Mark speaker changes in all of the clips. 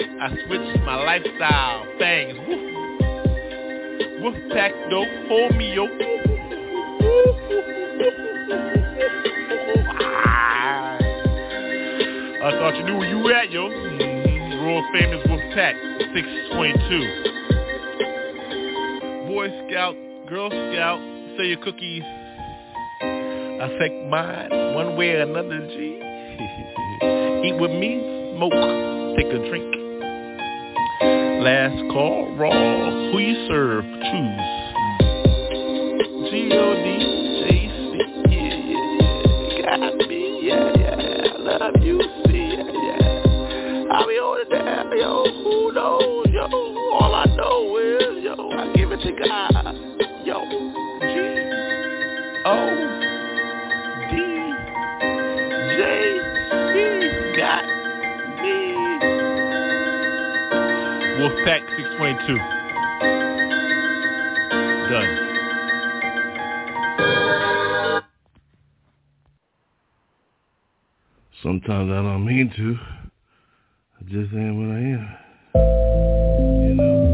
Speaker 1: I switched my lifestyle. Fangs. Woof. Woof pack dope. Hold me yo. Ah. I thought you knew where you were at, yo. Mm-hmm. World famous Wolf Pack, 622. Boy Scout, Girl Scout, say your cookies affect mine one way or another, G. Eat with me, smoke, take a drink. Last call, raw. Who you serve, choose. G-O-D, yeah, yeah, yeah. Got me, yeah, yeah. Love you, see, yeah, yeah. I'll be down, yo. Who knows, yo? All I know is, yo, I give it to God. Wolfpack 622. Done.
Speaker 2: Sometimes I don't mean to. I just am what I am. You know?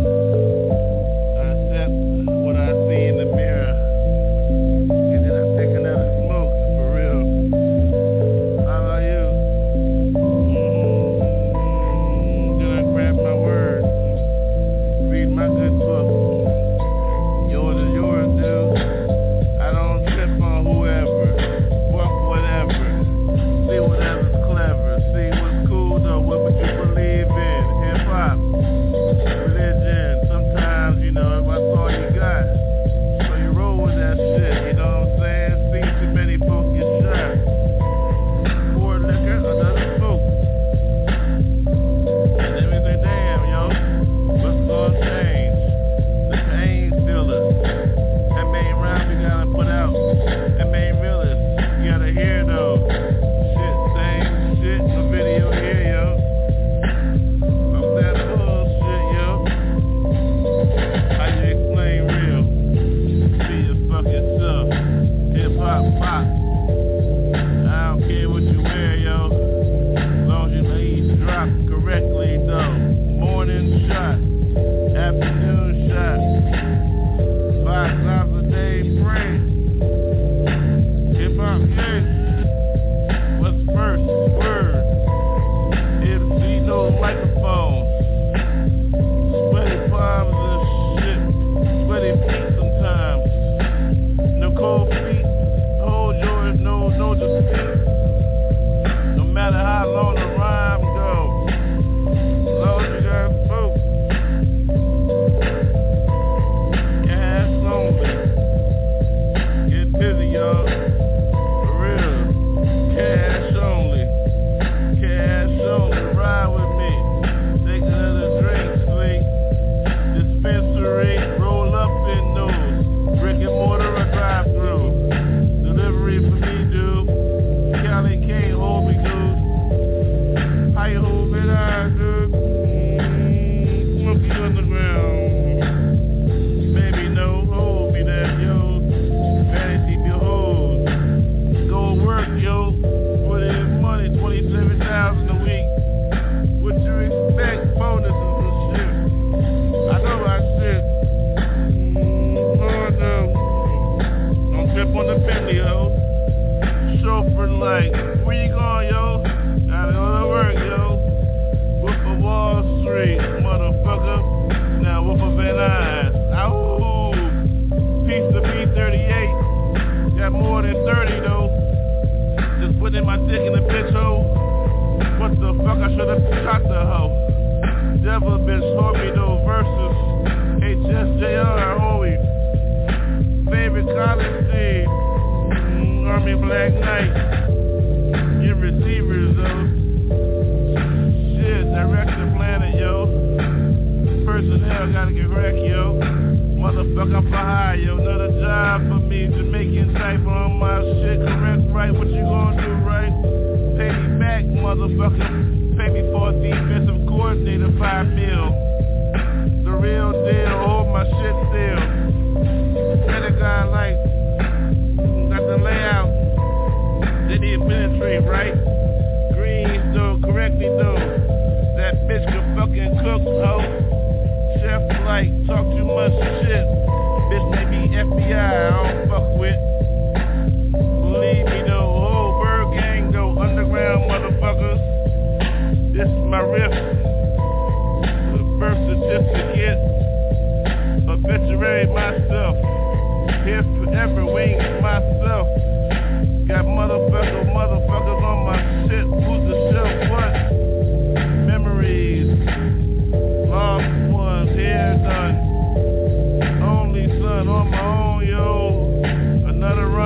Speaker 1: On my own, yo. Another rhyme,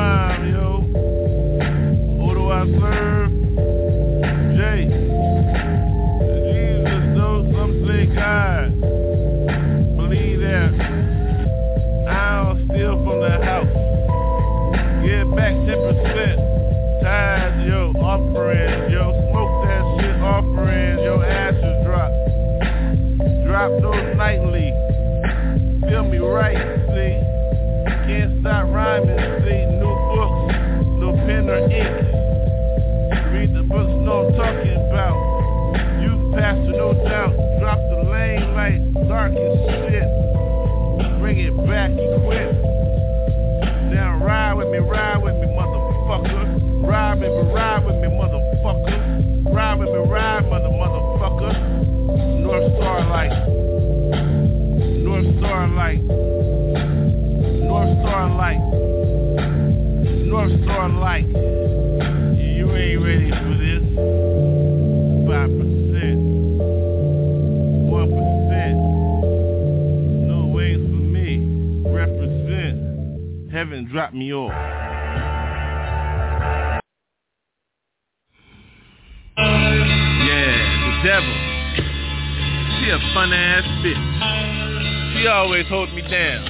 Speaker 1: always hold me down.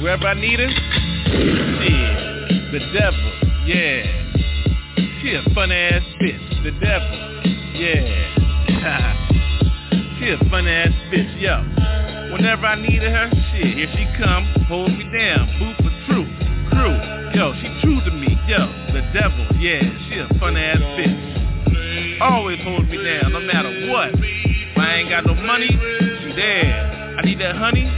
Speaker 1: Wherever I need her, shit. The devil, yeah. She a fun ass bitch. The devil, yeah. she a fun ass bitch, yo. Whenever I needed her, shit, here she come, hold me down, boo for truth, crew. Yo, she true to me, yo. The devil, yeah, she a fun ass bitch. Always hold me down, no matter what. If I ain't got no money, she there. I need that honey,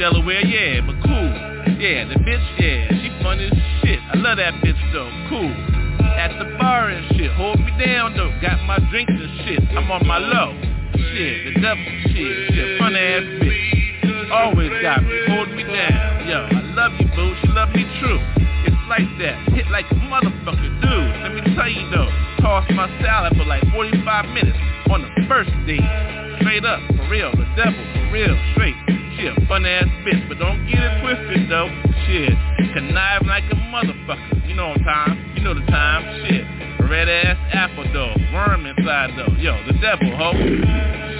Speaker 1: Delaware, yeah, but cool. Yeah, the bitch, yeah, she fun as shit. I love that bitch though, cool. At the bar and shit, hold me down though. Got my drinks and shit, I'm on my low. Shit, the devil, shit, she a fun ass bitch. Always got me, hold me down. Yo, I love you, boo, she love me true. It's like that, hit like a motherfucker, dude. Let me tell you though, toss my salad for like 45 minutes on the first date. Straight up, for real, the devil, for real, straight. She fun ass bitch, but don't get it twisted though. Shit, connive like a motherfucker. You know time, you know the time. Shit, red ass apple though, worm inside though. Yo, the devil, ho.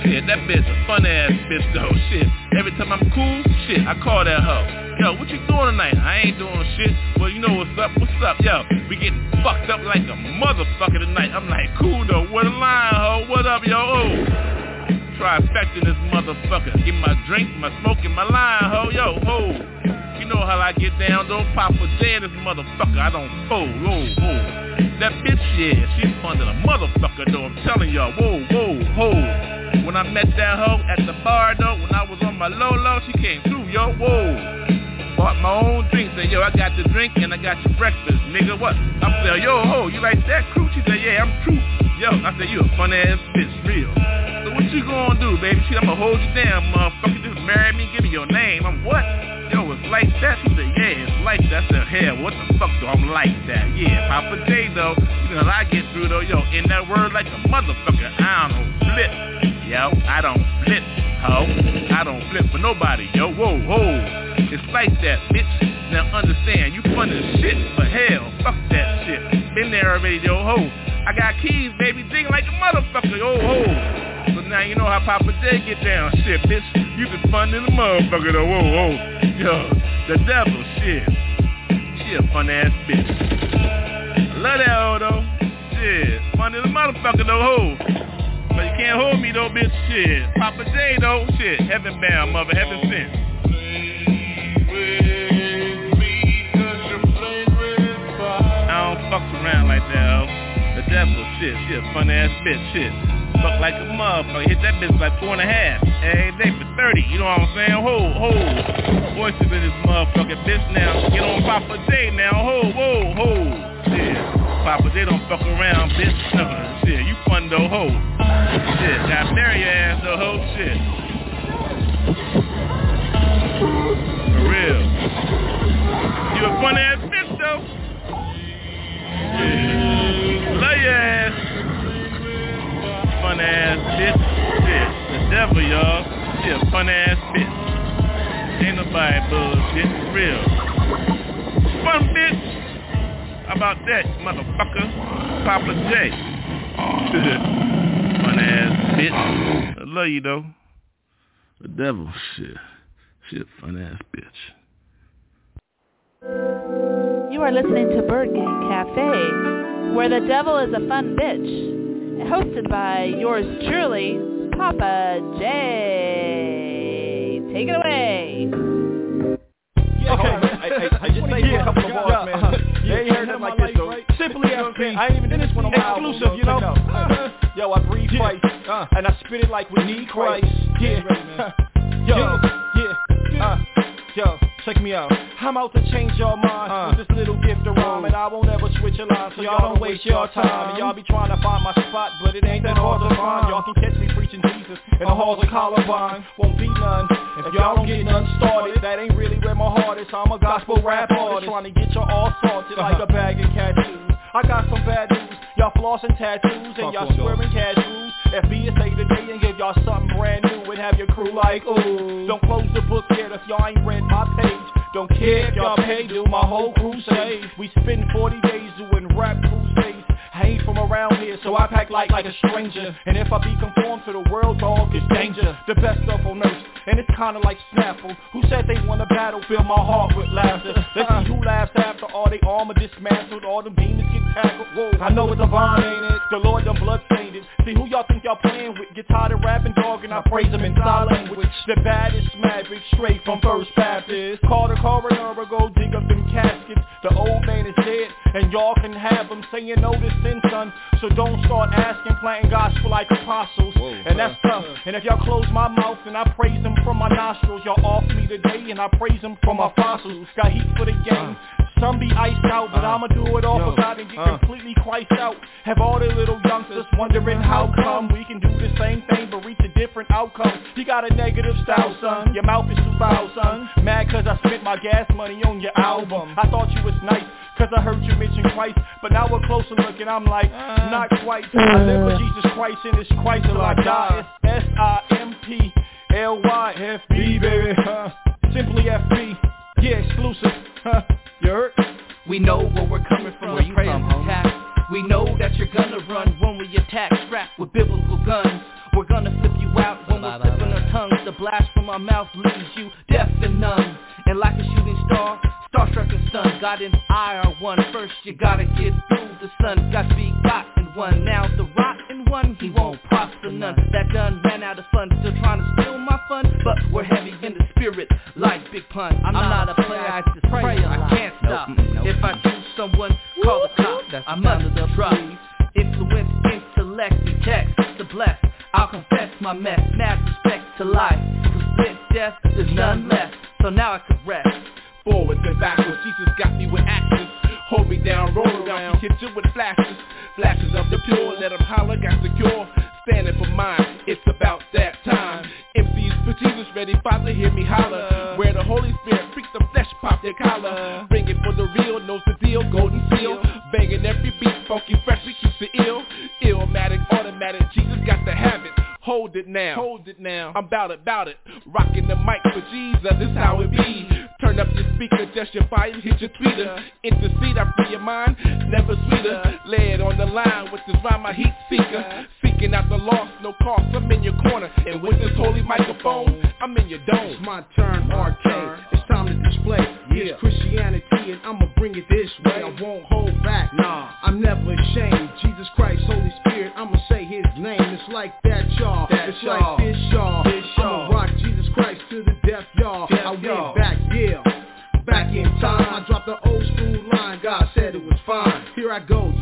Speaker 1: Shit, that bitch a fun ass bitch though. Shit, every time I'm cool, shit, I call that hoe. Yo, what you doing tonight? I ain't doing shit. Well, you know what's up? What's up? Yo, we getting fucked up like a motherfucker tonight. I'm like, cool though. What a line, ho. What up, yo? Oh. Trifecting this motherfucker. Get my drink, my smoke, and my line, ho. Yo, ho. You know how I get down. Don't pop a in this motherfucker. I don't fold. Whoa, whoa. That bitch, yeah, she's fun than a motherfucker, though. I'm telling y'all. Whoa, whoa, ho. When I met that hoe at the bar, though, when I was on my low low, she came through, yo. Whoa. Bought my own drink. Said, yo, I got the drink and I got your breakfast, nigga. What? I'm yo, ho, you like that crew? She said, yeah, I'm true. Yo, I said, you a fun ass bitch, real. What you gonna do, baby? She, I'ma hold you down, motherfucker. Just marry me, give me your name. I'm what? Yo, it's like that. She said, yeah, it's like that. I said, hell, what the fuck do I'm like that? Yeah, Papa J though, you know I get through though, yo, in that word like a motherfucker, I don't flip, yo, I don't flip, ho, I don't flip for nobody, yo, whoa, whoa, it's like that, bitch. Now understand, you fun as shit, but hell, fuck that shit. Been there already, yo, ho. I got keys, baby, digging like a motherfucker, yo, ho. So now you know how Papa J get down. Shit, bitch, you been fun in the motherfucker though. Whoa, whoa. Yo, the devil, shit. She a fun ass bitch. Love that hoe though. Shit, fun in the motherfucker though, ho. But you can't hold me though, bitch. Shit. Papa J though, shit. Heaven bound, mother, heaven sent. I around like that, ho. The devil, shit, she a fun ass bitch, shit. Fuck like a motherfucker. Hit that bitch like four and a half. Every day for 30. You know what I'm saying? Ho, ho. Voices in this motherfucking bitch now. Get on Papa J now. Ho, whoa, ho. Shit. Papa J don't fuck around, bitch. No, shit. You fun though, ho. Shit. Got marry your ass though, ho. Shit. For real. You a fun ass bitch though. Ass fun ass bitch. Shit, the devil, y'all. She a fun ass bitch. Ain't nobody bullshit, real. Fun bitch. How about that, motherfucker? Papa J. fun ass bitch. I love you though. The devil, shit. She a fun ass bitch.
Speaker 3: You are listening to ByrdGang Cafe, where the devil is a fun bitch hosted by yours truly, Papa J. Take it away.
Speaker 4: Yeah, okay, I, I, I just say yeah, a couple of bars, man. Uh, yeah, ain't heard nothing like this, though. Simply FB. I ain't even did this one on my Exclusive, you know? Uh, yo, I breathe Christ, uh, and I spit it like we need Christ. Yeah, yo, yeah, uh, yo. Check me out. I'm out to change your mind uh, with this little gift of rhyme. And I won't ever switch a line so y'all don't waste your time. And y'all be trying to find my spot but it ain't that hard to find. Y'all can catch me preaching Jesus in the halls of Columbine. Won't be none. If y'all don't get none started That ain't really where my heart is. I'm a gospel rap artist Trying to get y'all all salted like a bag of cat food I got some bad news Y'all flossing tattoos and y'all swearing cash rules FB is say today and give y'all something brand new And have your crew like, ooh Don't close the book yet if y'all ain't read my page don't care if y'all pay, do my whole crusade. We spend 40 days doing rap crusades. I ain't from around here, so I pack light like a stranger. And if I be conformed to the world, dog, it's danger. The best stuff on earth, and it's kinda like Snapple. Who said they wanna battle? Fill my heart with laughter. Let's see who laughs after all they armor dismantled, all them demons get tackled. Whoa, I know it's a vine, ain't it? The Lord done blood stained it. See who y'all think y'all playing with? Get tired of rapping, dog, and I praise him in sign language. The baddest maverick, straight from First Baptist. Call the coroner or go dig up them caskets. The old man is dead, and y'all can have him saying no to sin, son. So don't start asking, planting gospel like apostles. Whoa, and that's tough. And if y'all close my mouth and I praise him from my nostrils, y'all off me today and I praise him for my fossils. Got heat for the game. Some be iced out, but I'ma do it all for God and get uh, completely Christ out. Have all the little youngsters wondering how come we can do the same thing but reach a different outcome. You got a negative style, son. Your mouth is too foul, son. Mad cause I spent my gas money on your album. I thought you was nice cause I heard you mention Christ. But now we're closer looking, I'm like, not quite. I live for Jesus Christ and it's Christ till I die. It's S-I-M-P-L-Y-F-B, baby. Huh. Simply FB. Yeah, exclusive. Huh. You heard?
Speaker 5: We know where we're coming from. Where you from, attack. We know that you're gonna run when we attack. Strapped with biblical guns. We're gonna flip you out when we're flipping our tongues. The blast from our mouth leaves you deaf and numb. And like a shooting star, starstruck and stunned. Got an IR one. First you gotta get through. The sun got to be gotten one. Now the rock rotten one, he won't prosper none. That done ran out of fun. Still trying to steal my fun, but we're heavy in the spirit. Like Big Pun. I'm, I'm not, not, a player, I just pray. I can't stop. Nope, nope, if I do someone, call the cops. That's I must drop. Influence, intellect, and text to bless. I'll confess my mess. Mad respect to life. Cause with death, there's none left. So now I can rest
Speaker 6: forwards and backwards. Jesus got me with actions. Hold me down, roll around, hit you with flashes. Flashes of the pure, let them holler, got secure. Standing for mine, it's about that time. MCs for Jesus ready, Father, hear me holler. Where the Holy Spirit freaks the flesh, pop their collar. Bring it for the real, knows the deal, golden seal. Banging every beat, funky, fresh, we keep the ill. Illmatic, automatic, Jesus got the habit. Hold it now.
Speaker 7: Hold it now.
Speaker 6: I'm bout it, bout it. Rocking the mic for Jesus, this how it be. Turn up your speaker, just your fire, hit your tweeter. Intercede, I free your mind, never sweeter. Lay it on the line with this rhyme, my heat seeker. Seeking out the lost, no cost, I'm in your corner. And with this holy microphone, I'm in your dome.
Speaker 8: It's my turn, arcade time to display yeah. Christianity and I'ma bring it this way. I won't hold back. Nah, I'm never ashamed. Jesus Christ, Holy Spirit, I'ma say his name. It's like that, y'all.
Speaker 7: That
Speaker 8: it's
Speaker 7: y'all.
Speaker 8: like this, y'all.
Speaker 7: This, y'all.
Speaker 8: I'ma rock Jesus Christ to the death, y'all.
Speaker 7: Death,
Speaker 8: I went back, yeah. Back in time, I dropped the old school line. God said it was fine. Here I go,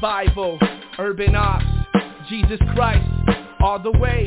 Speaker 1: Bible, urban ops, Jesus Christ, all the way.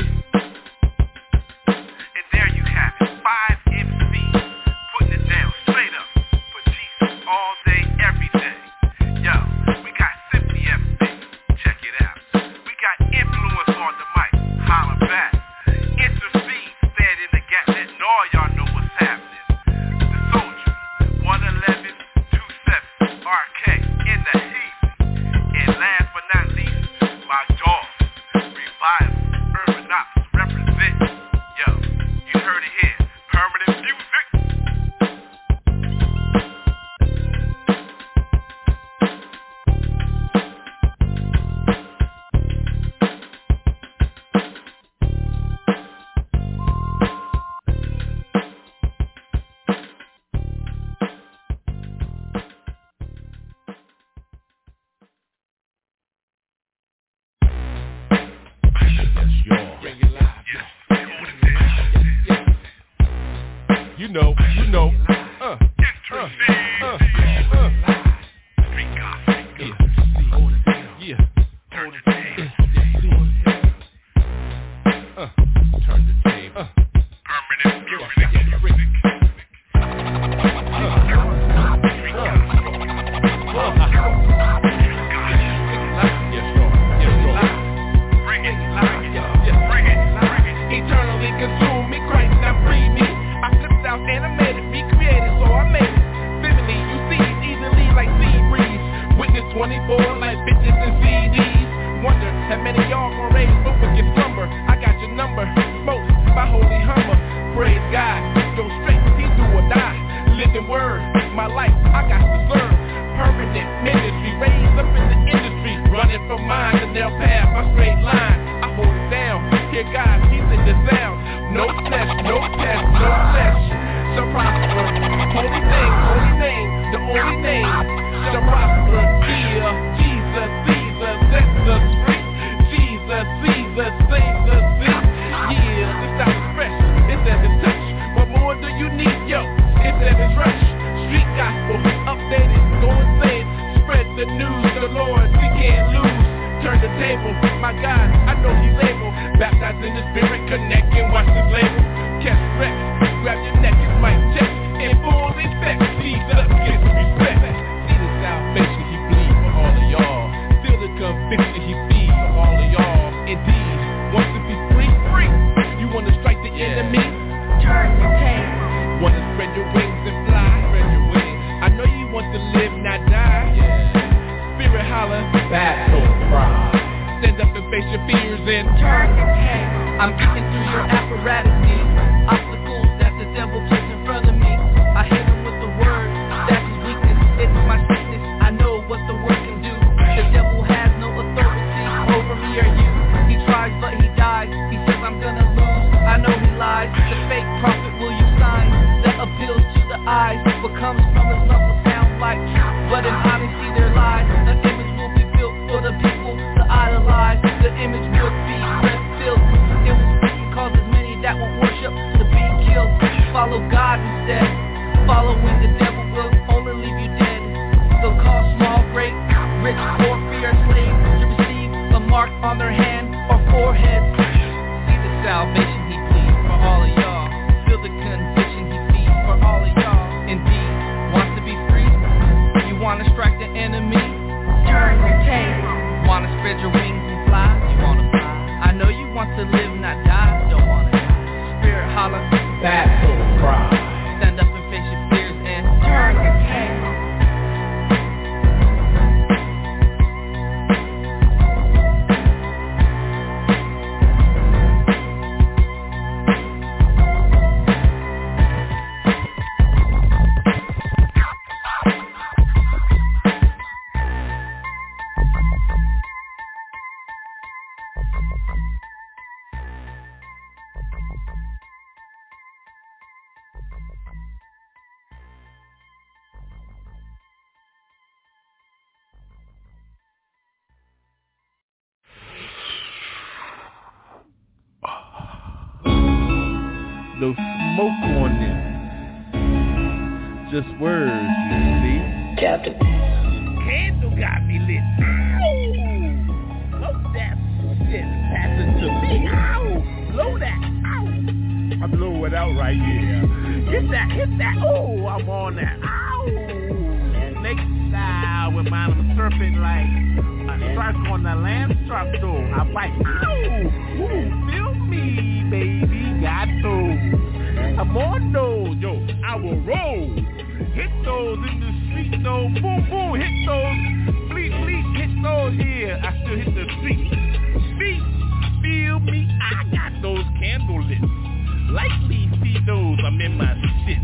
Speaker 9: I'm in my
Speaker 1: shit.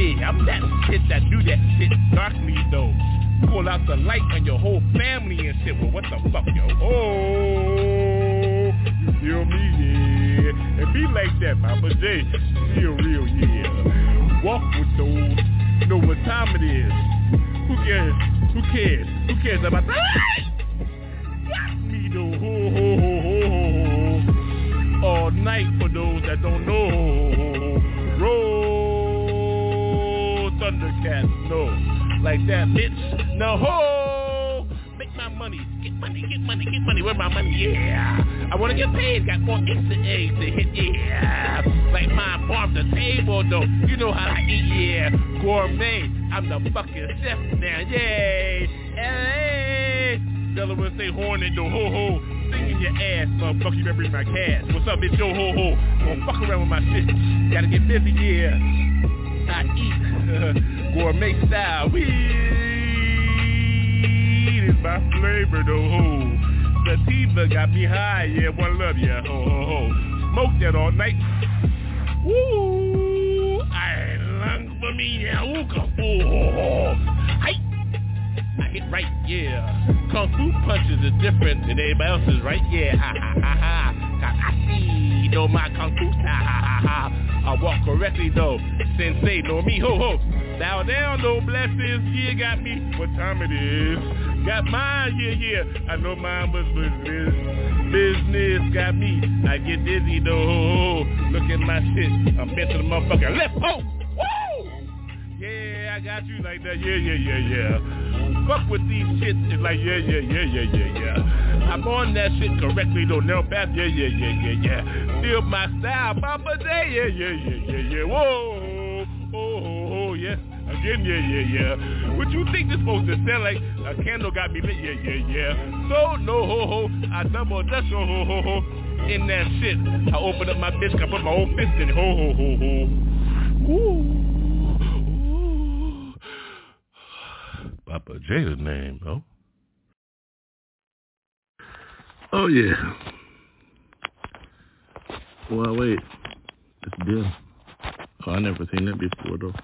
Speaker 1: Yeah, I'm that shit that do that shit darkly though. Pull out the light on your whole family and shit. Well, what the fuck, yo? Oh, you feel me? Yeah. And be like that, Papa J. Feel real, yeah. Walk with those. Know what time it is. Who cares? Who cares? Who cares about that? Got me though. Ho, ho, ho, ho, ho, ho. All night for those that don't know. Roll Thundercats, no. Like that, bitch. Now ho! Make my money. Get money, get money, get money. Where my money? Yeah. I wanna get paid. Got more and A's to hit. Yeah. Like my farm to table though. You know how I eat. Yeah. Gourmet. I'm the fucking chef now. Yay. Hey. Delaware say hornet though. Ho ho. In your ass, motherfucker. You better bring my cash. What's up, bitch? Yo ho ho. Don't fuck around with my shit. Gotta get busy. Yeah. I eat gourmet style. Weed is my flavor though. Ho. Sativa got me high. Yeah, one love. Yeah. Ho ho ho. Smoke that all night. Woo! I long for me now. Ooh. Ho ho. Hi. I hit right. Yeah. Kung fu punches is different than everybody else's, right? Yeah. Ha ha ha ha. I see know my kung fu. Ha ha ha ha. I walk correctly though. Sensei know me. Ho ho. Bow down, no blessings. Yeah, got me. What time it is? Got mine. Yeah, yeah. I know mine was business. Business got me. I get dizzy though. Ho, ho. Look at my shit. I'm bent the motherfucker left. Oh. Woo! Yeah, I got you like that. Yeah, yeah, yeah, yeah. Shits. It's like, yeah, yeah, yeah, yeah, yeah, yeah. I'm on that shit correctly though. Now back, yeah, yeah, yeah, yeah, yeah. Feel my style, Papa J, yeah, yeah, yeah, yeah, yeah. Whoa, oh, oh, oh, yeah. Again, yeah, yeah, yeah. What you think this supposed to sound like? A candle got me lit, yeah, yeah, yeah. So, no, ho, ho. I double dutch, ho, ho, ho, ho. In that shit. I open up my bitch, I put my whole fist in, ho, ho, ho, ho. Ooh. Papa J's name, though.
Speaker 2: Oh yeah. Well, wait. It's Bill. Oh, I never seen that before though.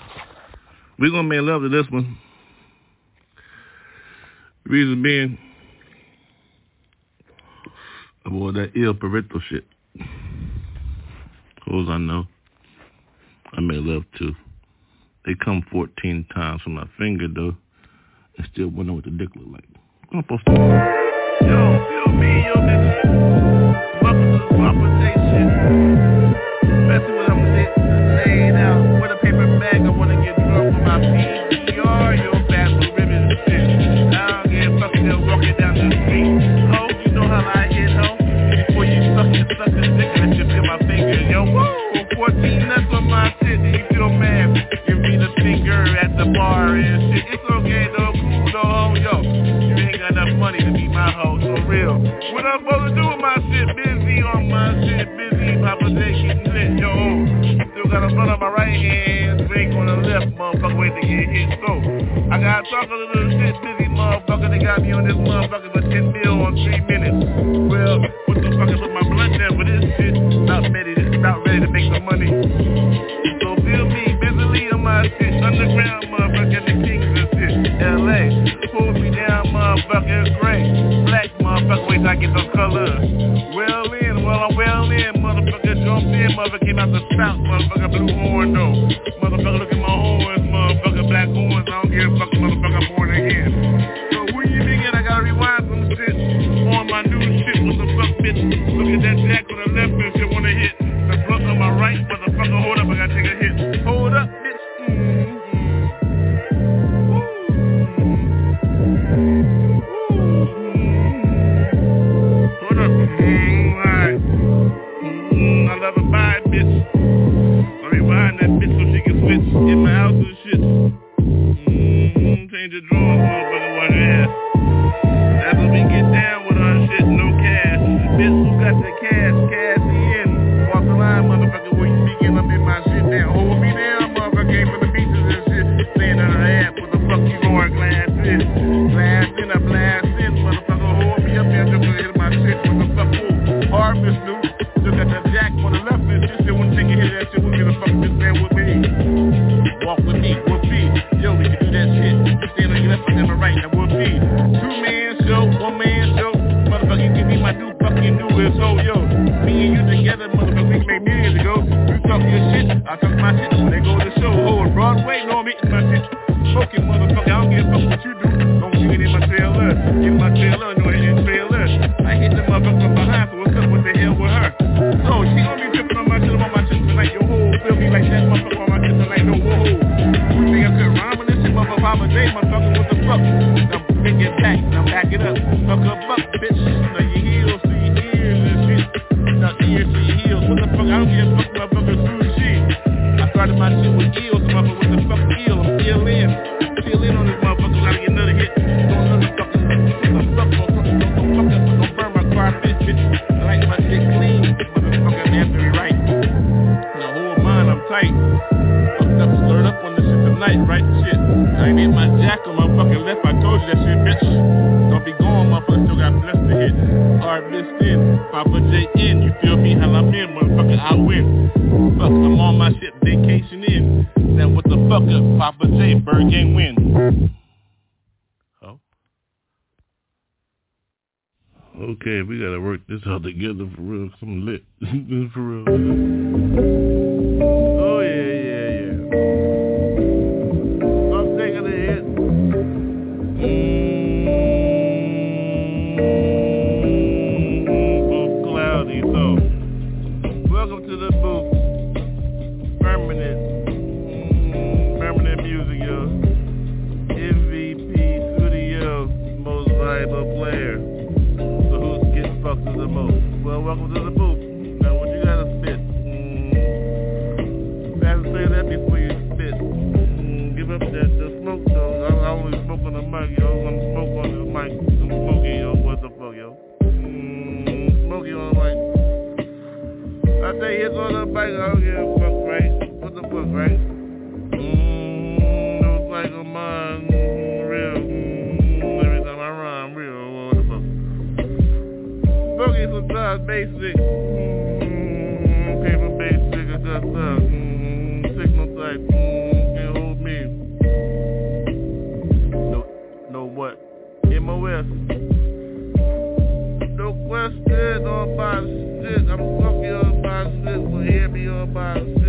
Speaker 2: We're gonna make love to this one. Reason being, avoid that ill parental shit. Hoes I know. I made love to. They come 14 times from my finger though, and still wonder what the dick look like. I'm supposed to.
Speaker 1: Yo, feel me, yo, nigga. Welcome to Papa J shit. I'm lit, out with a paper bag. I wanna get drunk with my PDR, yo, fast with ribbons and. I don't give a fuck, still walking down the street. Ho, you know how I hit, ho. Before you suck your suck dick, and just feel my finger, yo. Woo, 14 nuts on my shit, and you feel mad. Give me the finger at the bar and shit. It's okay though, cool though, oh, yo. You ain't got enough money to be my hoe, so real. What I'm supposed to do with my shit? Busy on my shit, busy. Papa J getting lit, yo. Still got a blunt on my right hand, drink on the left, motherfucker, wait to get hit. So, I gotta talk a little shit, busy motherfucker. They got me on this motherfucker for 10 mil on 3 minutes. Well, what the fuck, I put my blunt there for this shit. Not ready, to, not ready to make some money. J, motherfucker, what the fuck? Take it back, now back it up. Fuck up, fuck, bitch. Now your heels to your ears and shit. Now ears to your heels. What the fuck? I don't give a fuck, motherfucker, through shit. I started my shit with eels, motherfucker, what the fuck, eel? I'm still in. Still in on this motherfucker, gotta get another hit. Don't another fucking, don't fuck, don't fuck, don't fuck, don't burn my car, bitch, bitch. I like my shit clean, on this shit tonight, right? Shit. I ain't hit my jack on my fucking left. I told you that shit, bitch. Don't be going, motherfucker. Still got blessed to hit. Hard blessed in. Papa J in. You feel me? Hell, I'm in, motherfucker. I win. Fuck, I'm on my shit. Vacation in. Now what the fuck up? Papa J. Bird game win. Oh.
Speaker 2: Okay, we gotta work this out together for real. I'm lit. for real.
Speaker 1: Oh yeah, yeah, yeah. welcome to the booth. Now what you gotta spit? Mm, gotta say that before you spit. Mm, give up that the smoke though. I, I only smoke on the mic, yo. I'm smoke on the mic. I'm smoking, yo. What the fuck, yo? Mm, smoking on the mic. I say it's on the mic. I don't give a fuck, right? What the fuck, right? Sometimes basic. Mm, paper basic. I got stuff. Mm, signal type. Mm, can't hold me. No, no what? MOS. No question on my shit. I'm fucking on my shit. So hear me on my shit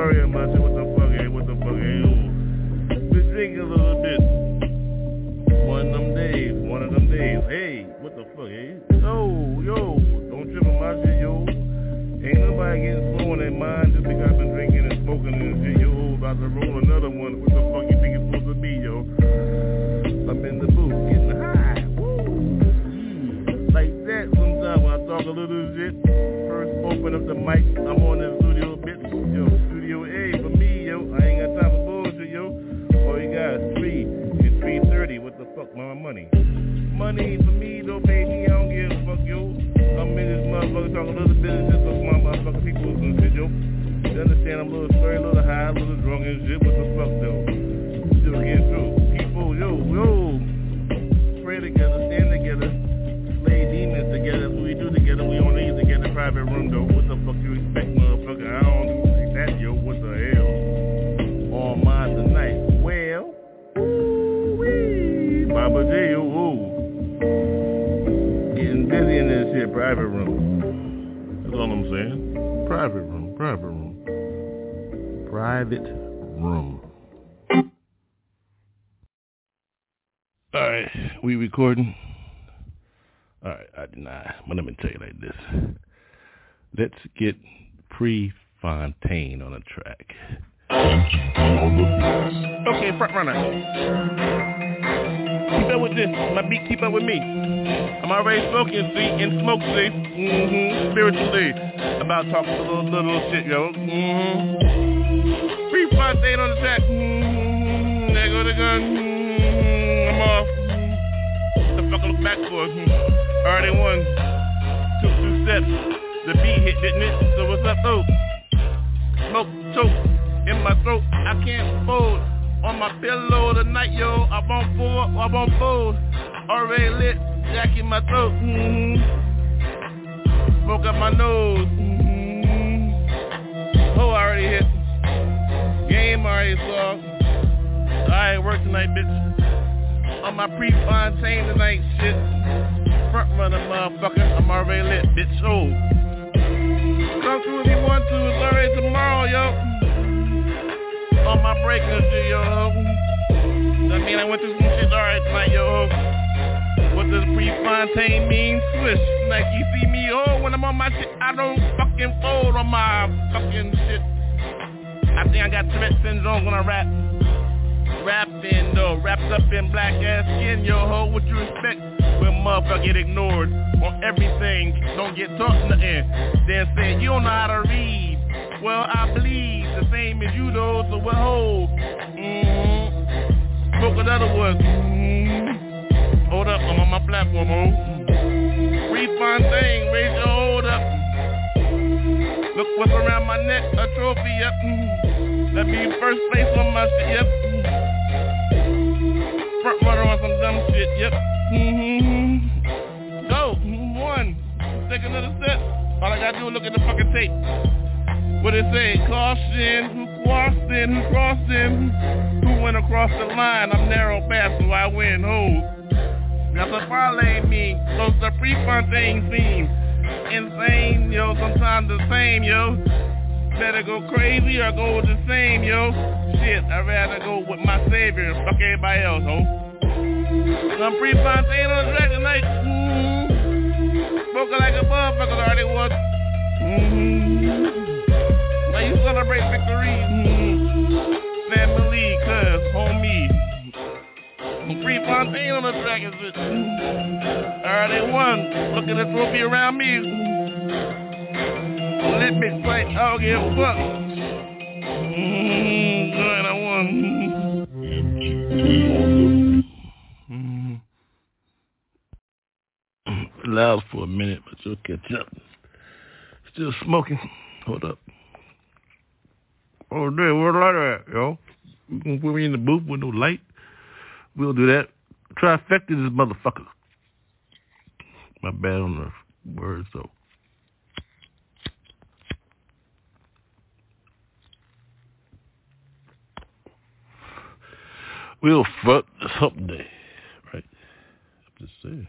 Speaker 1: I'm a little slurry on my shit. What the fuck? Hey, what the fuck? Hey, ooh. Been drinking a little bit. One of them days, one of them days. Hey, what the fuck, eh? hey? Yo, yo, don't trip on my shit, yo. Ain't nobody getting slow in their mind just because I've been drinking and smoking and shit, yo. About to roll another one. What the fuck you think it's supposed to be, yo? I'm in the booth getting high. Woo. Like that sometimes when I talk a little shit. First open up the mic, I'm Money Private room. Alright, we recording? Alright, I deny. But let me tell you like this. Let's get Prefontaine on a track. Okay, front runner. Keep up with this. My beat keep up with me. I'm already smoking, see, and smoke, see. Mm-hmm. Spiritually. About talking a little, little shit, yo. Mm-hmm. Prefontaine on the track. Mm-hmm. There go the gun. Mm-hmm. I'm off. The fuck I look back for? Mm-hmm. Already won. Two, two steps. The beat hit, didn't it? So what's up, though? Smoke, choke in my throat. I can't fold on my pillow tonight, yo. I won't fold, I won't fold. Already lit, jack in my throat. Mm-hmm. Smoke up my nose. Mm-hmm. Oh, I already hit. Game already saw. I ain't work tonight, bitch. On my Prefontaine tonight, shit. Front runner, motherfucker. I'm already lit, bitch. Oh. Come through if you want to. It's already tomorrow, yo on my break shit, yo. I mean, I went through some shit alright tonight, yo. What does Prefontaine mean? Swish. Like, you see me, oh, when I'm on my shit, I don't fucking fold on my fucking shit. I think I got Tourette syndrome when I rap. Rapping, though, wrapped up in black ass skin, yo, ho. What you expect when motherfucker get ignored on everything? Don't get taught nothing. Then say, you don't know how to read. Well, I bleed the same as you though, so what hold? Mm-hmm. Smoke another one. Mm-hmm. Hold up, I'm on my platform, ho. Prefontaine, raise your
Speaker 10: Look what's around my neck, a trophy, yep. Mm-hmm. That be first place on my shit, yep. Front runner on some dumb shit, yep. Mm-hmm. Go, one. Take another step. All I gotta do is look at the fucking tape. What it say? Caution, who crossed in, who crossed in, who went across the line? I'm narrow path, so I win. Hold. That's a parlay me. So the Prefontaine theme. Insane, yo, sometimes the same, yo. Better go crazy or go with the same, yo. Shit, I'd rather go with my savior. Fuck everybody else, ho. Some Prefontaine on track tonight. Mm-hmm. Spoken like a motherfucker already was. Mm-hmm. Now you celebrate victory. Mm-hmm. Family, cuz, homie. Prefontaine on the track is it. Already won. Look at the trophy around me. Let me fight. I don't give a fuck. Mm-hmm. I won.
Speaker 1: Mm-hmm. Loud for a minute, but you'll catch up. Still smoking. Hold up. Oh, there, where the light at, yo? You can put me in the booth with no light? We'll do that. Trifecta this motherfucker. My bad on the words though. We'll fuck someday, right? I'm just saying.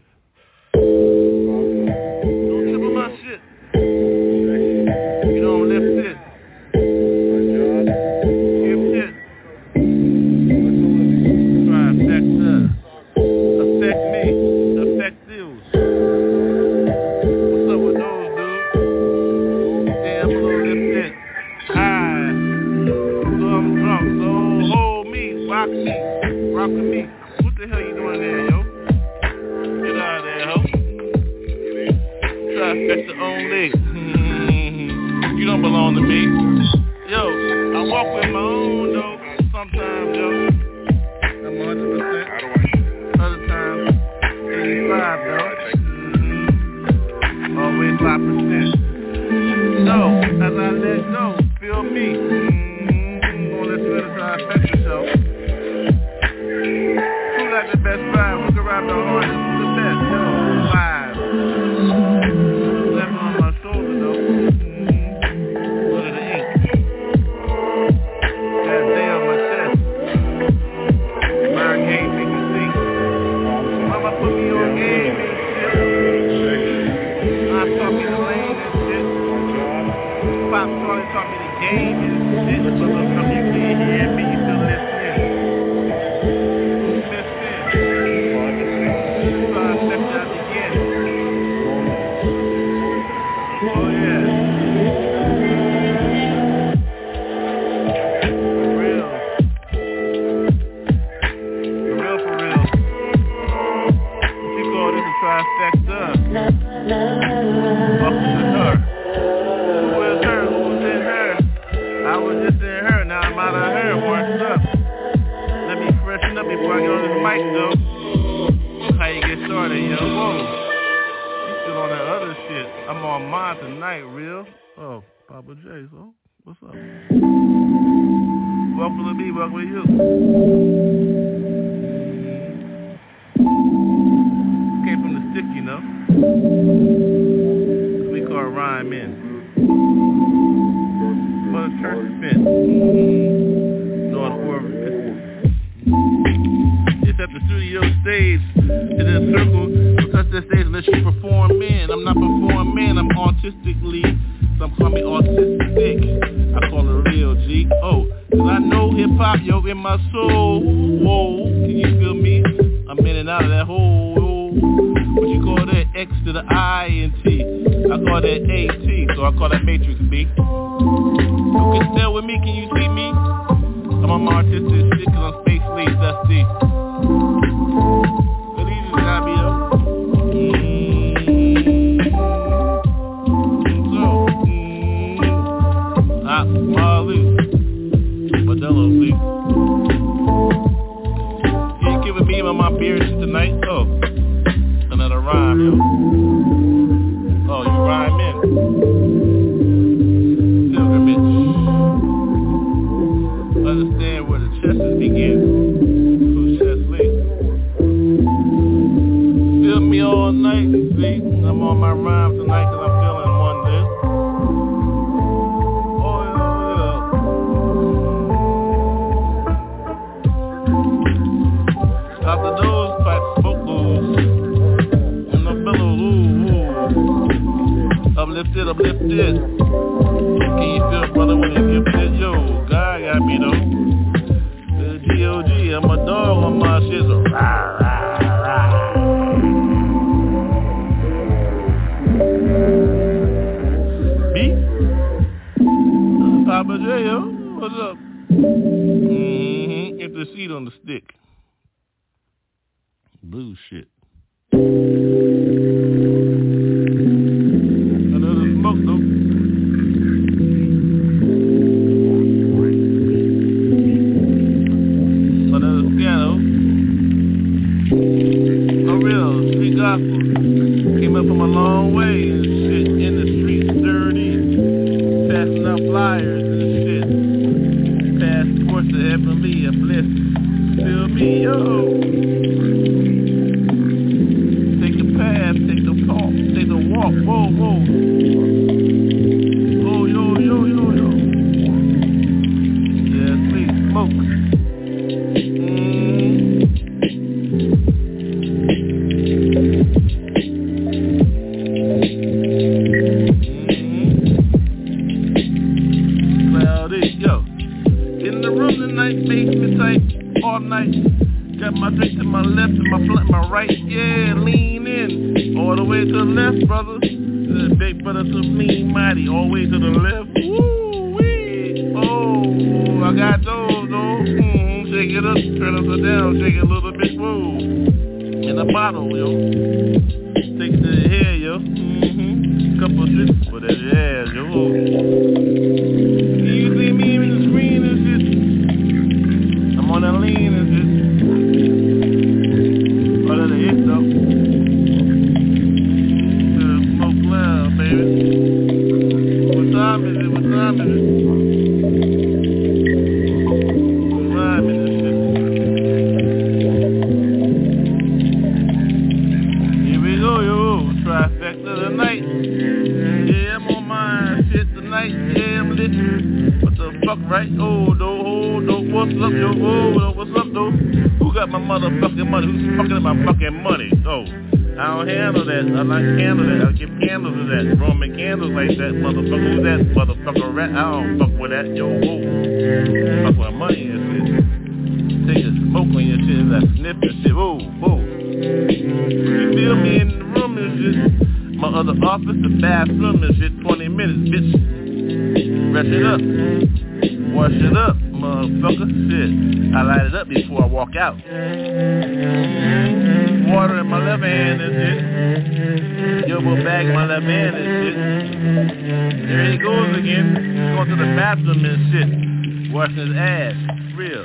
Speaker 1: back while that man is shitting. There he goes again. Going to the bathroom and shit. Washing his ass. Real.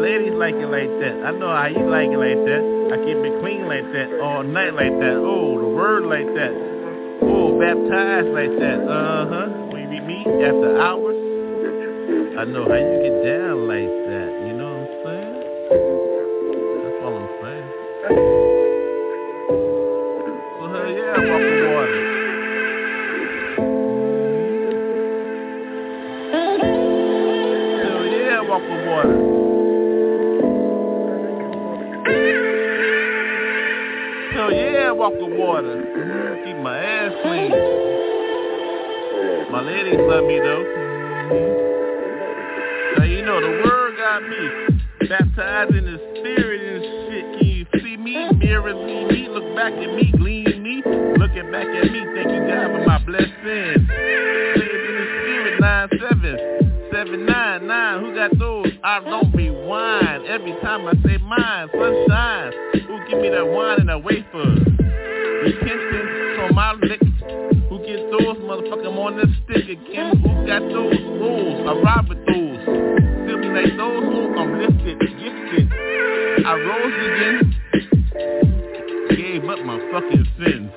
Speaker 1: Ladies like it like that. I know how you like it like that. I keep it clean like that. All night like that. Oh, the word like that. Oh, baptized like that. Uh-huh. We meet after hours, I know how you get down like that. You water. Keep my ass clean. My ladies love me though. Now you know the word got me baptized in the spirit and shit. Can you see me? Mirror me, me. Look back at me, glean me. Looking back at me, thank you God for my blessings. Saved in the spirit, nine seven, seven nine nine. Who got those? I don't rewind. Every time I say mine, sunshine. Who give me that wine and that wafer. sick again who got those rules. I ride with those. Simulate those who I'm lifted, gifted. I rose again. Gave up my fucking sins.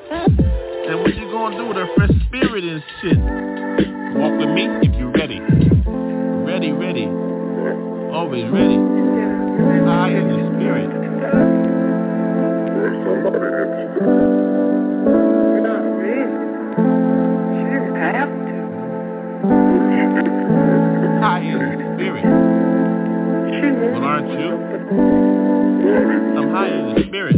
Speaker 1: Then what you gonna do with a fresh spirit and shit? Walk with me if you ready. Ready, ready. Always ready. I in the spirit. high spirit. Well, aren't you? I'm high in the spirit.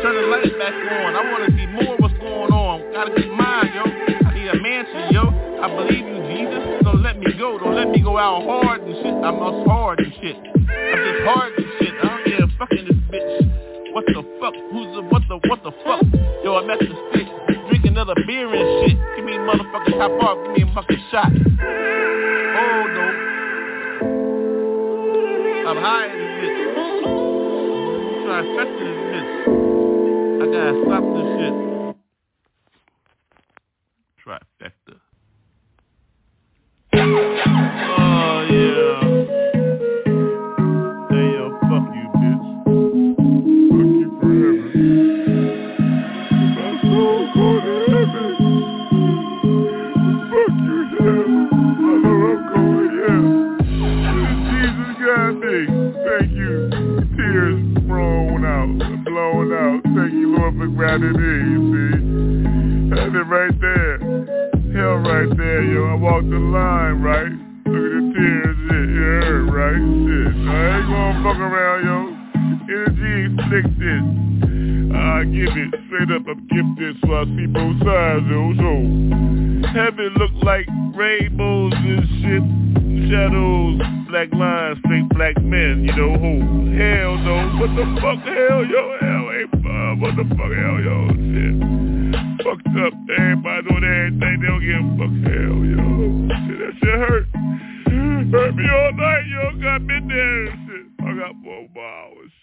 Speaker 1: Turn the lights back on. I want to see more of what's going on. Gotta get mine, yo. I need a mansion, yo. I believe you, Jesus. Don't let me go. Don't let me go out hard and shit. I'm us hard and shit. I'm just hard and shit. I don't give a fuck in this bitch. What the fuck? Who's the what the what the fuck? Yo, I'm at the stick. Drink another beer and shit. Give me a motherfucking top off. Give me a fucking shot. I'm high in this bitch. I'm to fetch this bitch. I gotta stop this shit. Trifecta. Lord, for grabbing you see. Had it right there. Hell right there, yo. I walked the line, right? Look at the tears, shit. You heard, right? Shit. I ain't gonna fuck around, yo. Energy slick this. I give it. Straight up, I'm gifted, so I see both sides, yo. So, heaven look like rainbows and shit. Shadows, black lines, straight black men, you know who? Hell no. What the fuck, hell, yo? Hell ain't fun. What the fuck, hell, yo? Shit fucked up. Everybody doing everything. They don't give a fuck. Hell, yo. Shit, that shit hurt. Hurt me all night, yo. Got me there and shit. I got more hours.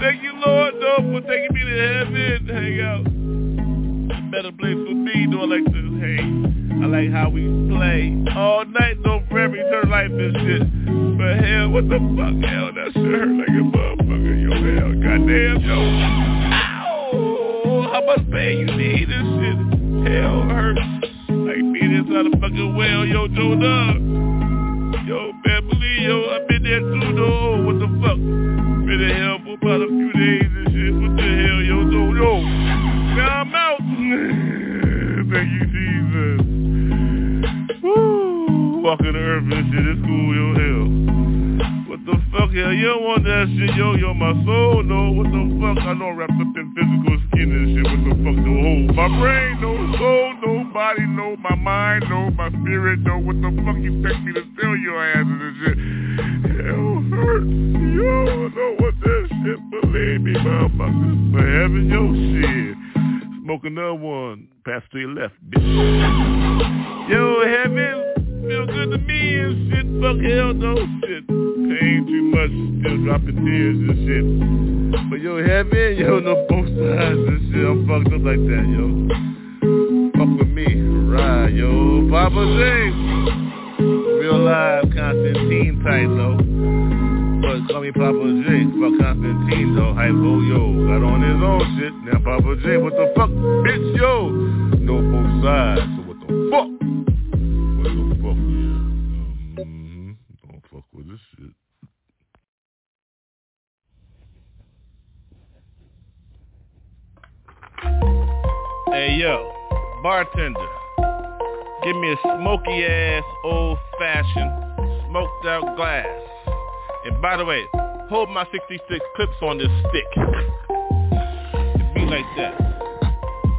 Speaker 1: Thank you, Lord, though, for taking me to heaven. to Hang out. Better place for me. Do I like this? Hey, I like how we play all night, no forever, turn life and shit. But hell, what the fuck? Hell, that shit hurt like a motherfucker. Yo, hell, goddamn, yo. Ow! How much pain you need? This shit, hell hurts. Like being inside a fucking well, yo, Joe Dub. Yo, man, believe, yo, I've been there too, though. What the fuck? About a few days and shit. What the hell, yo, Joe, yo? Now I'm out. Thank you, Jesus. Woo! Walking the earth and shit, it's cool, yo, hell. What the fuck, hell, you don't want that shit, yo, yo, my soul, no, what the fuck, I know I'm wrapped up in physical skin and shit, what the fuck, no, hold, my brain, no, soul, body, no, my mind, no, my spirit, no, what the fuck you expect me to tell your asses and this shit, hell hurts, yo, know what this shit, believe me, motherfuckers, for heaven, yo, shit, smoke another one, pass to your left, bitch, yo, heaven, feel good to me and shit, fuck hell no shit. Pain too much, still dropping tears and shit. But yo, heaven, yo, no both sides and shit. I'm fucked up like that, yo. Fuck with me, right, yo. Papa J. Real live Constantine type. But call me Papa J. Fuck Constantine, though. Hypo, yo. Got on his own shit. Now Papa J, what the fuck, bitch, yo. No both sides, so what the fuck? What the fuck? Mm-hmm. Don't fuck with this shit. Hey yo, bartender, give me a smoky ass old fashioned smoked out glass. And by the way, hold my 66 clips on this stick. It be like that.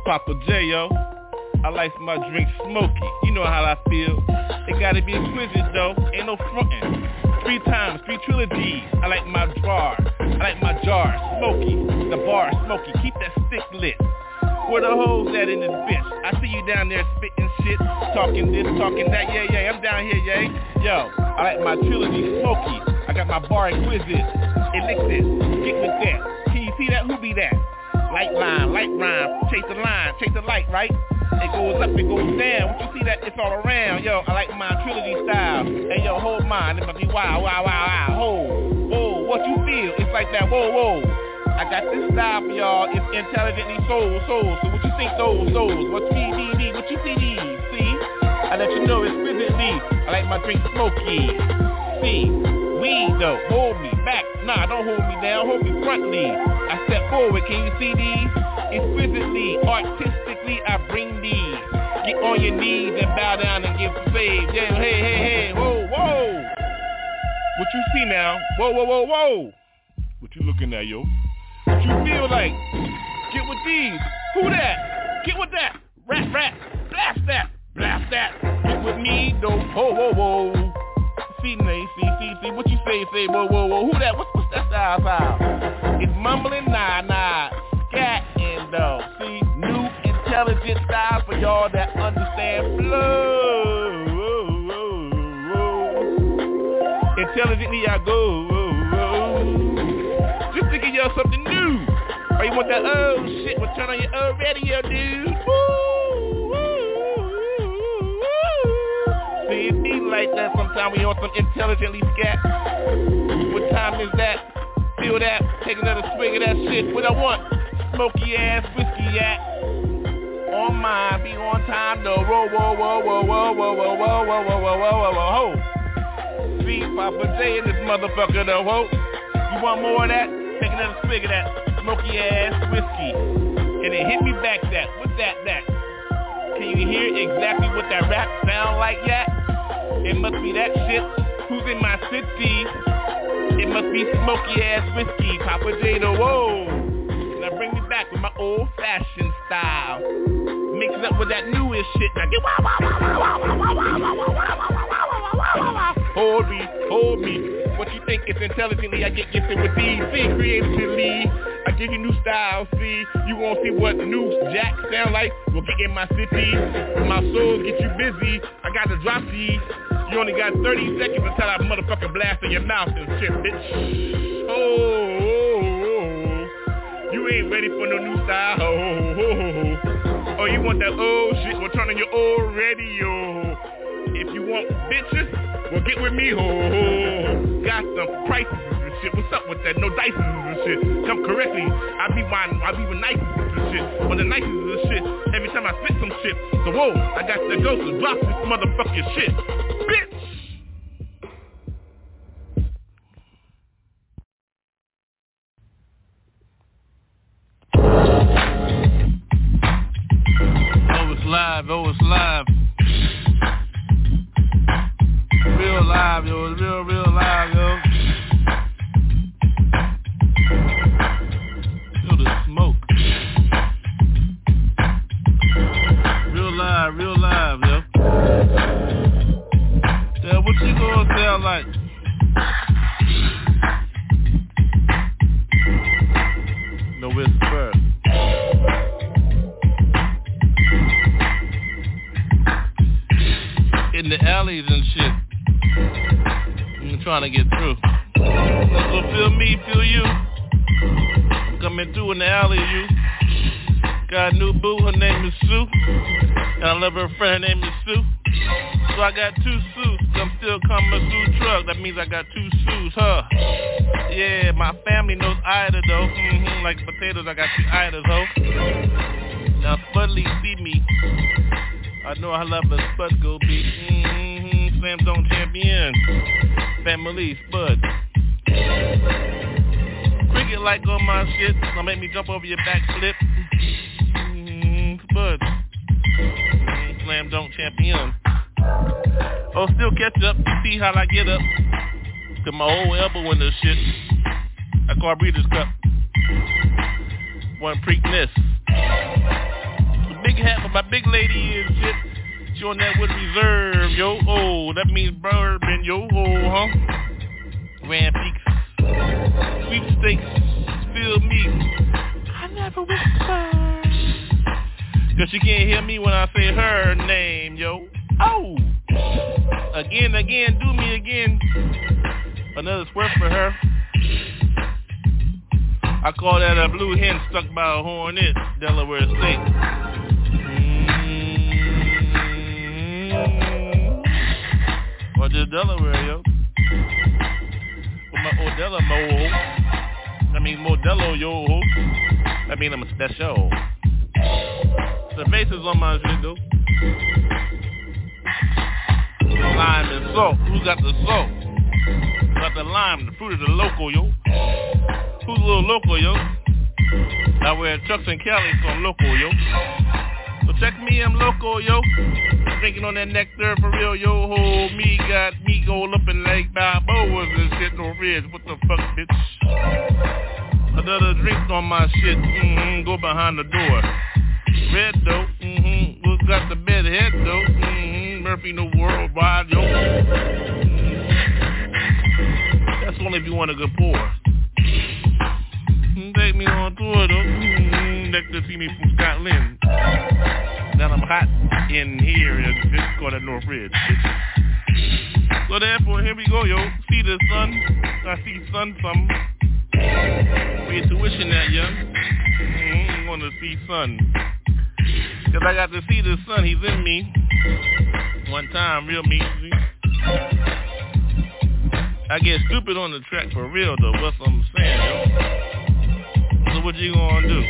Speaker 1: Papa J, yo. I like my drink smoky. You know how I feel. It gotta be exquisite though. Ain't no frontin'. Three times, three trilogies. I like my jar. I like my jar smoky. The bar smoky. Keep that stick lit. Where the hoes at in this bitch? I see you down there spitting shit, talking this, talking that. Yeah, yeah, I'm down here, yay. Yo, I like my trilogy smoky. I got my bar exquisite. Elixir, get with that. Can you see that? Who be that? Light line, light rhyme, chase the line, chase the light, right? It goes up, it goes down. When you see that, it's all around. Yo, I like my trilogy style. Hey, yo, hold mine. It must be wow, wow, wow, wow. Whoa, whoa, what you feel? It's like that. Whoa, whoa. I got this style for y'all. It's intelligently soul, soul. So what you think? What's me, me, me? What you see these? See? I let you know exquisitely. I like my drink smoky. See? Weed though. Hold me back. Nah, don't hold me down. Hold me frontly. I step forward. Can you see these? Exquisitely, artistically, I bring these. Get on your knees and bow down and give praise. Yeah, hey, hey, hey. Whoa, whoa. What you see now? Whoa, whoa, whoa, whoa. What you looking at, yo? What you feel like? Get with these. Who that? Get with that. Rap, rap. blast that, blast that. Get with me, though, whoa, whoa, whoa. See, nay, see, see, see, what you say, say, whoa, whoa, whoa. Who that? What's, what's that style, style? It's mumbling, nah, nah, scat and though. See, new intelligent style for y'all that understand flow. Intelligently I go. Y'all something new. Or you want that old shit? Well, turn on your old radio, dude. See, it be like that sometimes we on some intelligently scat. What time is that? Feel that? Take another swig of that shit. What I want? Smoky ass whiskey at. On mine, be on time though. Whoa, whoa, whoa, whoa, whoa, whoa, whoa, whoa, whoa, whoa, whoa, whoa, whoa, whoa. See, Papa J in this motherfucker though, whoa. You want more of that? Take another swig of that smoky ass whiskey. And it hit me back that. What's that that? Can you hear exactly what that rap sound like yet? It must be that shit. Who's in my city? It must be smoky ass whiskey, Papa J the whoa. Now bring me back with my old fashioned style. Mix it up with that newest shit. Now get wow wow wow wow wow wow wow wow wow wow wow wow Hold me, hold me. What you think is intelligently, I get gifted with these. Creatively, I give you new style. See, you won't see what new jack sound like. Well, get in my city. My soul get you busy. I got to drop. You only got 30 seconds until I motherfucking blast in your mouth and shit, bitch. Oh, oh, oh. you ain't ready for no new style. Oh, oh, oh. oh, oh you want that old shit? Well, turn on your old radio. If you want bitches, well, get with me, ho, ho. Got some prices and shit. What's up with that? No dices and shit. Come correctly. I be buying, I be with nices and shit. But the nices and shit, every time I spit some shit. So, whoa, I got to go to drop this motherfucking shit. Bitch! Oh, it's live. Oh, it's live five, was Real, real. Got two suits. I'm still coming through truck. That means I got two suits, huh? Yeah, my family knows Ida though. Mm-hmm, like potatoes, I got two Idas, ho. Now Spudley see me. I know I love the Spud go beat. Mm-hmm, Slam Dunk Champion. Family Spud. Cricket like on my shit. Gonna make me jump over your back flip. Mm, Spud. Mm, Slam Dunk Champion. Oh, still catch up. See how I get up. Got my old elbow in this shit. I call Breeders' Cup. One Preakness. The big hat for my big lady is shit. She on that with reserve, yo. Oh, that means bourbon, yo. Oh, huh? Grand Peaks. Sweepstakes. Feel me. I never whisper. Cause she can't hear me when I say her name, yo. Oh! Again, again, do me again. Another swerve for her. I call that a blue hen stuck by a hornet, Delaware State. Mm-hmm. Or just Delaware, yo. With my Odella mo. I mean Modelo, yo. I mean I'm a special. The bases on my though. Lime and salt. Who's got the salt? Got the lime, the fruit of the local, yo. Who's a little local, yo? I wear Chucks and Cali, I'm local, yo. So check me, I'm local, yo. Drinking on that nectar for real, yo. Ho, me got me go up in Lake Balboas and shit, no ridge. What the fuck, bitch? Another drink on my shit. Mm-hmm. Go behind the door. Red though, Mm-hmm. Who's got the bed ain't no worldwide, yo. That's only if you want to go poor. Take me on tour, though. Mm, like to see me from Scotland. Now I'm hot in here in this corner Northridge. So therefore, here we go, yo. See the sun. I see sun some. Where your tuition at, young? Mm-hmm. want to see sun. Cause I got to see the sun. He's in me. One time, real me. I get stupid on the track for real, though. What's I'm saying, yo? So what you gonna do?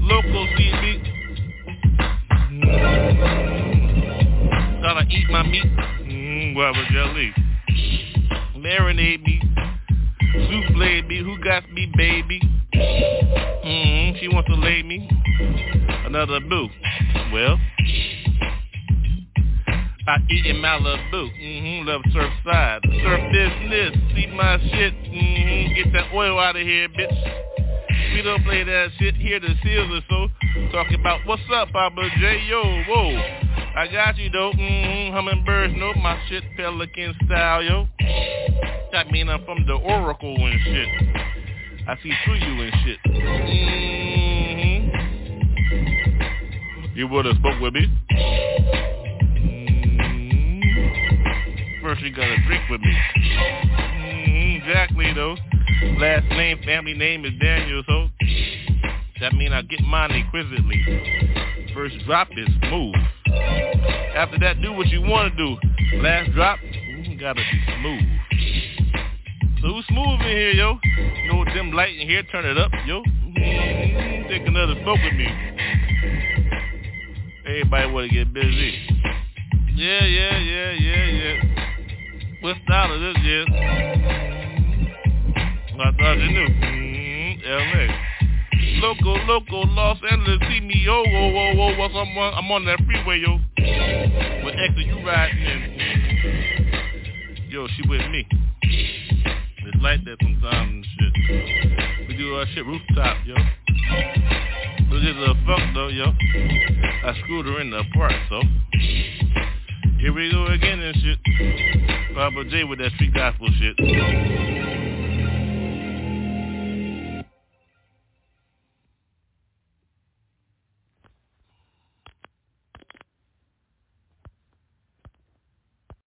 Speaker 1: Local TV. Mm, gotta eat my meat. Mm, guava jelly. Marinate me. Souffle me. Who got me, baby? Mm, she wants to lay me. Another boo. Well, I eat in Malibu. Mm-hmm. Love surf side. Surf business. See my shit. Mm-hmm. Get that oil out of here, bitch. We don't play that shit here the seals or so. Talking about what's up, Papa J. Yo, whoa. I got you though. Mm-hmm. Hummingbirds know my shit. Pelican style, yo. That mean I'm from the Oracle and shit. I see through you and shit. Mm-hmm. You would have spoke with me. Mm-hmm. First you gotta drink with me. Mm-hmm. Exactly though. Last name, family name is Daniel, so that mean I get mine exquisitely. First drop is smooth. After that, do what you want to do. Last drop, you gotta be smooth. So who's smooth in here, yo? No dim light in here, turn it up, yo. Mm-hmm. Take another smoke with me. Everybody wanna get busy. Yeah, yeah, yeah, yeah, yeah. What style is this, yeah? I thought you knew. Mm-hmm. L.A. Local, local, Los Angeles, see me, yo, whoa, whoa, whoa, what's I'm on, I'm on that freeway, yo. With extra, you riding in. Yo, she with me. It's like that sometimes and shit. We do our shit rooftop, yo. But just a fuck though, yo. I screwed her in the park, so. Here we go again and shit. Papa J with that street gospel shit.